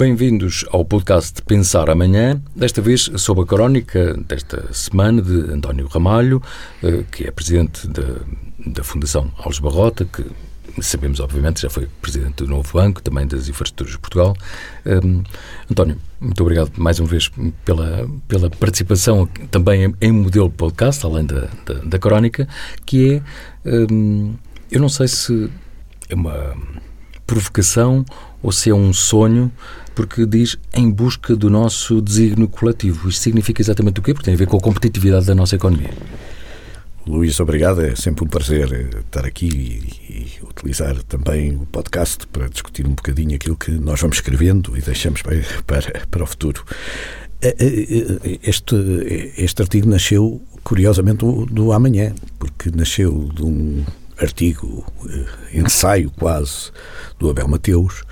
Bem-vindos ao podcast Pensar Amanhã, desta vez sob a crónica desta semana de António Ramalho, eh, que é presidente da, da Fundação Alves Barrota, que sabemos, obviamente, já foi presidente do Novo Banco, também das Infraestruturas de Portugal. Um, António, muito obrigado mais uma vez pela, pela participação também em, modelo podcast, além da, da, da crónica, que é, um, eu não sei se é uma provocação ou se é um sonho, porque diz em busca do nosso desígnio coletivo. Isto significa exatamente o quê? Porque tem a ver com a competitividade da nossa economia. Luís, obrigado. É sempre um prazer estar aqui e, e, utilizar também o podcast para discutir um bocadinho aquilo que nós vamos escrevendo e deixamos para, para, para o futuro. Eh, eh, eh, este, este artigo nasceu, curiosamente, do, do amanhã, porque nasceu de um artigo, ensaio quase, do Abel Mateus,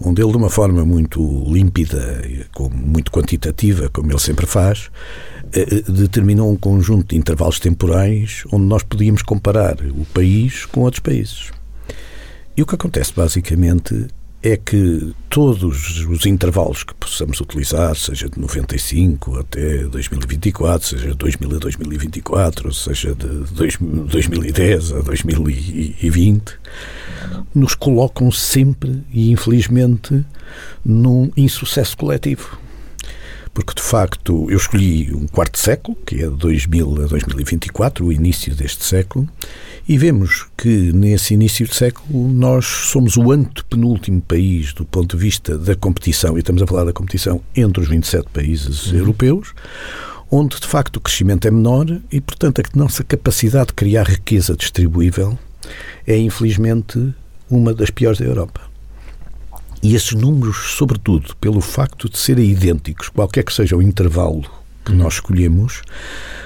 onde ele, de uma forma muito límpida, muito quantitativa, como ele sempre faz, determinou um conjunto de intervalos temporais onde nós podíamos comparar o país com outros países. E o que acontece, basicamente, é que todos os intervalos que possamos utilizar, seja de 95 até 2024, seja de 2000 a 2024, seja de 2010 a 2020, nos colocam sempre e infelizmente num insucesso coletivo. Porque de facto eu escolhi um quarto século, que é de 2000 a 2024, o início deste século, e vemos que nesse início de século nós somos o antepenúltimo país do ponto de vista da competição, e estamos a falar da competição entre os 27 países uhum. europeus, onde de facto o crescimento é menor e, portanto, a nossa capacidade de criar riqueza distribuível é, infelizmente, uma das piores da Europa. E esses números, sobretudo, pelo facto de serem idênticos, qualquer que seja o intervalo que nós escolhemos,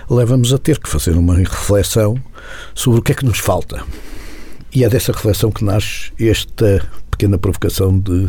leva-nos a ter que fazer uma reflexão sobre o que é que nos falta. E é dessa reflexão que nasce esta pequena provocação de,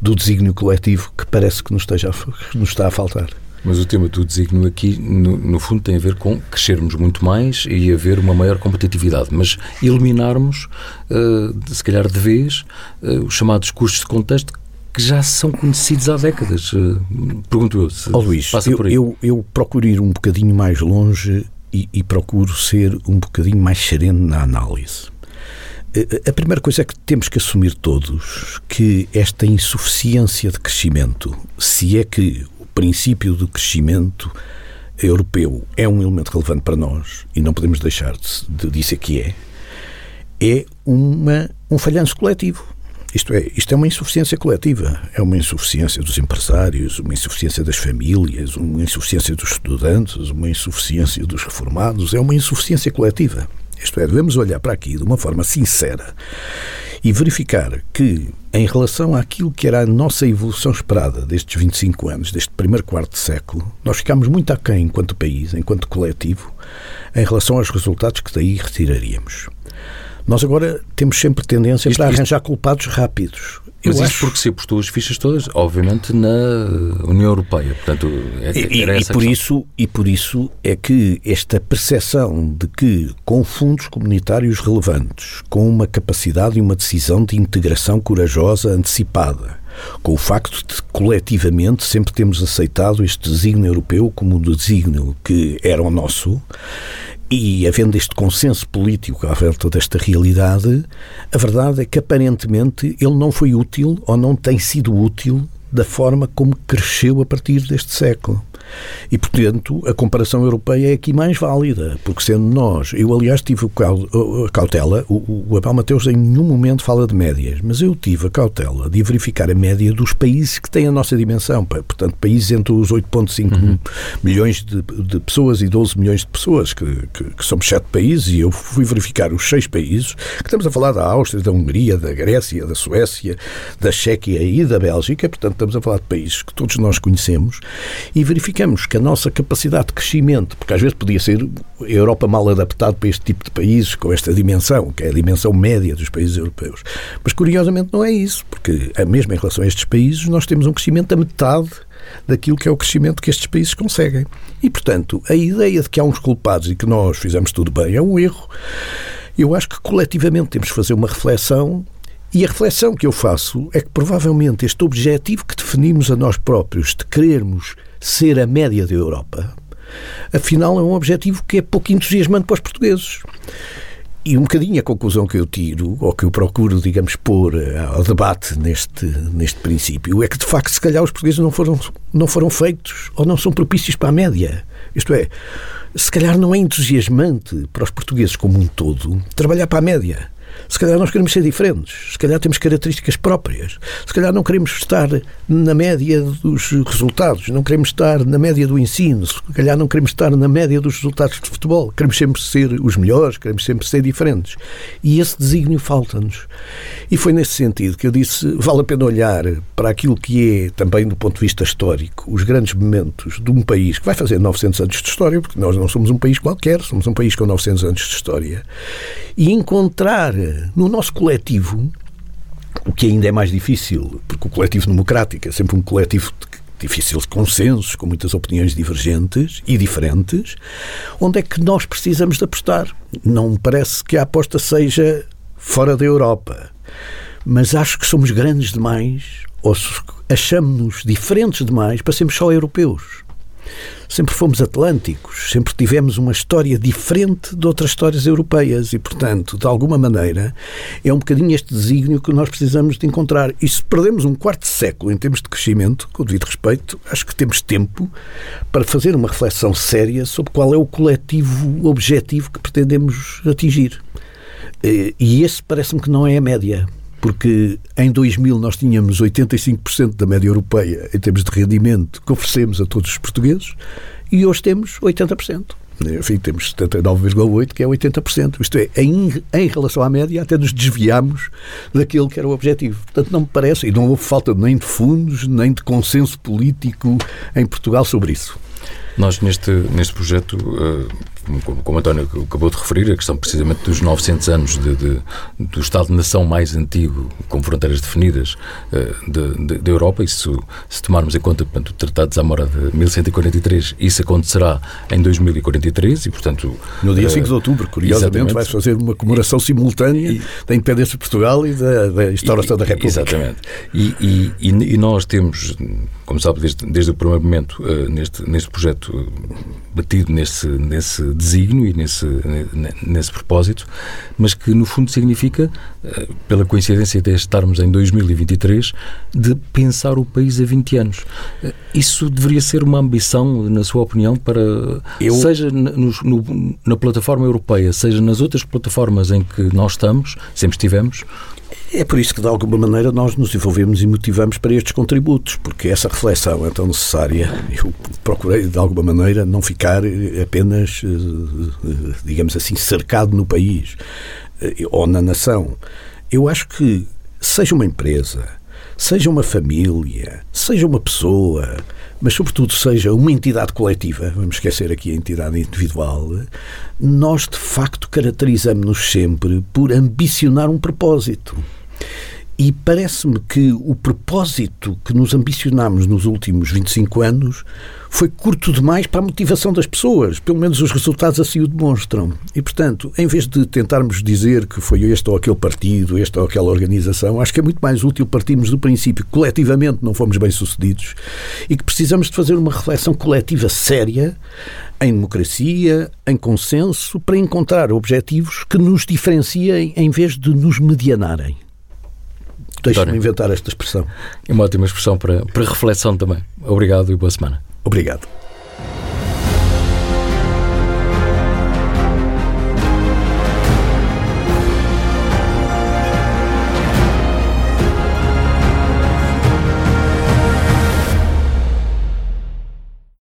do desígnio coletivo que parece que nos, esteja, que nos está a faltar. Mas o tema do desígnio aqui, no, no, fundo, tem a ver com crescermos muito mais e haver uma maior competitividade, mas eliminarmos, uh, se calhar de vez, uh, os chamados custos de contexto que já são conhecidos há décadas. Uh, pergunto eu se oh, Luís, passa eu, por aí. Eu, eu procuro ir um bocadinho mais longe e, e procuro ser um bocadinho mais sereno na análise. A primeira coisa é que temos que assumir todos que esta insuficiência de crescimento, se é que princípio do crescimento europeu é um elemento relevante para nós, e não podemos deixar de, dizer que é, é uma, um falhanço coletivo. Isto é, isto é uma insuficiência coletiva. É uma insuficiência dos empresários, uma insuficiência das famílias, uma insuficiência dos estudantes, uma insuficiência dos reformados. É uma insuficiência coletiva. Isto é, devemos olhar para aqui de uma forma sincera e verificar que, em relação àquilo que era a nossa evolução esperada destes 25 anos, deste primeiro quarto de século, nós ficámos muito aquém enquanto país, enquanto coletivo, em relação aos resultados que daí retiraríamos. Nós agora temos sempre tendência isto, para arranjar isto, culpados rápidos. Mas isso porque se apostou as fichas todas, obviamente, na União Europeia. Portanto, é, e, e, por isso, e por isso é que esta percepção de que com fundos comunitários relevantes, com uma capacidade e uma decisão de integração corajosa antecipada, com o facto de coletivamente sempre temos aceitado este desígnio europeu como o desígnio que era o nosso, e havendo este consenso político à volta desta realidade, a verdade é que aparentemente ele não foi útil ou não tem sido útil da forma como cresceu a partir deste século. E, portanto, a comparação europeia é aqui mais válida, porque sendo nós, eu aliás tive a cautela, o, o Abel Mateus em nenhum momento fala de médias, mas eu tive a cautela de verificar a média dos países que têm a nossa dimensão, portanto, países entre os 8,5 uhum. milhões de, de, pessoas e 12 milhões de pessoas, que, que, que somos sete países, e eu fui verificar os seis países, que estamos a falar da Áustria, da Hungria, da Grécia, da Suécia, da Chequia e da Bélgica, portanto, estamos a falar de países que todos nós conhecemos, e verificar verificamos que a nossa capacidade de crescimento, porque às vezes podia ser a Europa mal adaptada para este tipo de países, com esta dimensão, que é a dimensão média dos países europeus. Mas curiosamente não é isso, porque mesmo em relação a estes países, nós temos um crescimento a metade daquilo que é o crescimento que estes países conseguem. E, portanto, a ideia de que há uns culpados e que nós fizemos tudo bem é um erro. Eu acho que coletivamente temos que fazer uma reflexão E a reflexão que eu faço é que provavelmente este objetivo que definimos a nós próprios de querermos ser a média da Europa, afinal é um objetivo que é pouco entusiasmante para os portugueses. E um bocadinho a conclusão que eu tiro, ou que eu procuro, digamos, pôr eh, ao debate neste, neste princípio, é que, de facto, se calhar os portugueses não foram, não foram feitos ou não são propícios para a média. Isto é, se calhar não é entusiasmante para os portugueses como um todo trabalhar para a média. Se calhar nós queremos ser diferentes, se calhar temos características próprias, se calhar não queremos estar na média dos resultados, não queremos estar na média do ensino, se calhar não queremos estar na média dos resultados de futebol, queremos sempre ser os melhores, queremos sempre ser diferentes. E esse desígnio falta-nos. E foi nesse sentido que eu disse: vale a pena olhar para aquilo que é, também do ponto de vista histórico, os grandes momentos de um país que vai fazer 900 anos de história, porque nós não somos um país qualquer, somos um país com 900 anos de história, e encontrar no nosso coletivo, o que ainda é mais difícil, porque o coletivo democrático é sempre um coletivo difícil de consensos, com muitas opiniões divergentes e diferentes, onde é que nós precisamos de apostar? Não me parece que a aposta seja fora da Europa, mas acho que somos grandes demais ou achamos-nos diferentes demais para sermos só europeus sempre fomos atlânticos, sempre tivemos uma história diferente de outras histórias europeias e, portanto, de alguma maneira, é um bocadinho este desígnio que nós precisamos de encontrar. E se perdemos um quarto século em termos de crescimento, com o devido respeito, acho que temos tempo para fazer uma reflexão séria sobre qual é o coletivo objetivo que pretendemos atingir. E esse parece-me que não é a média porque em 2000 nós tínhamos 85% da média europeia em termos de rendimento que oferecemos a todos os portugueses e hoje temos 80%. Enfim, temos 79,8%, que é 80%. Isto é, em, em relação à média, até nos desviamos daquilo que era o objetivo. Portanto, não me parece, e não houve falta nem de fundos, nem de consenso político em Portugal sobre isso. Nós, neste, neste projeto, uh, como, como António acabou de referir, a questão precisamente dos 900 anos de, de, do Estado-nação mais antigo, com fronteiras definidas, uh, da Europa, isso, se tomarmos em conta portanto, o Tratado de Zamora de 1143, isso acontecerá em 2043 e, portanto... No dia uh, 5 de outubro, curiosamente, vai-se fazer uma comemoração simultânea e, da independência de Portugal e da, da instauração da República. Exatamente. E, e, e, nós temos, como sabe, desde, desde o primeiro momento, uh, neste, neste projeto, batido nesse, nesse desígnio e nesse, nesse propósito, mas que no fundo significa, eh, pela coincidência de estarmos em 2023, de pensar o país a 20 anos. Eh, isso deveria ser uma ambição, na sua opinião, para Eu... seja no, no, na plataforma europeia, seja nas outras plataformas em que nós estamos, sempre estivemos, é por isso que, de alguma maneira, nós nos envolvemos e motivamos para estes contributos, porque essa reflexão é tão necessária. Eu procurei, de alguma maneira, não ficar apenas, eh, digamos assim, cercado no país eh, ou na nação. Eu acho que, seja uma empresa, seja uma família, seja uma pessoa, mas sobretudo seja uma entidade coletiva, vamos esquecer aqui a entidade individual, nós de facto caracterizamos-nos sempre por ambicionar um propósito. E parece-me que o propósito que nos ambicionámos nos últimos 25 anos foi curto demais para a motivação das pessoas. Pelo menos os resultados assim o demonstram. E, portanto, em vez de tentarmos dizer que foi este ou aquele partido, esta ou aquela organização, acho que é muito mais útil partirmos do princípio que coletivamente não fomos bem-sucedidos e que precisamos de fazer uma reflexão coletiva séria em democracia, em consenso, para encontrar objetivos que nos diferenciem em vez de nos medianarem. Deixe-me inventar esta expressão. É uma ótima expressão para, para reflexão também. Obrigado e boa semana. Obrigado.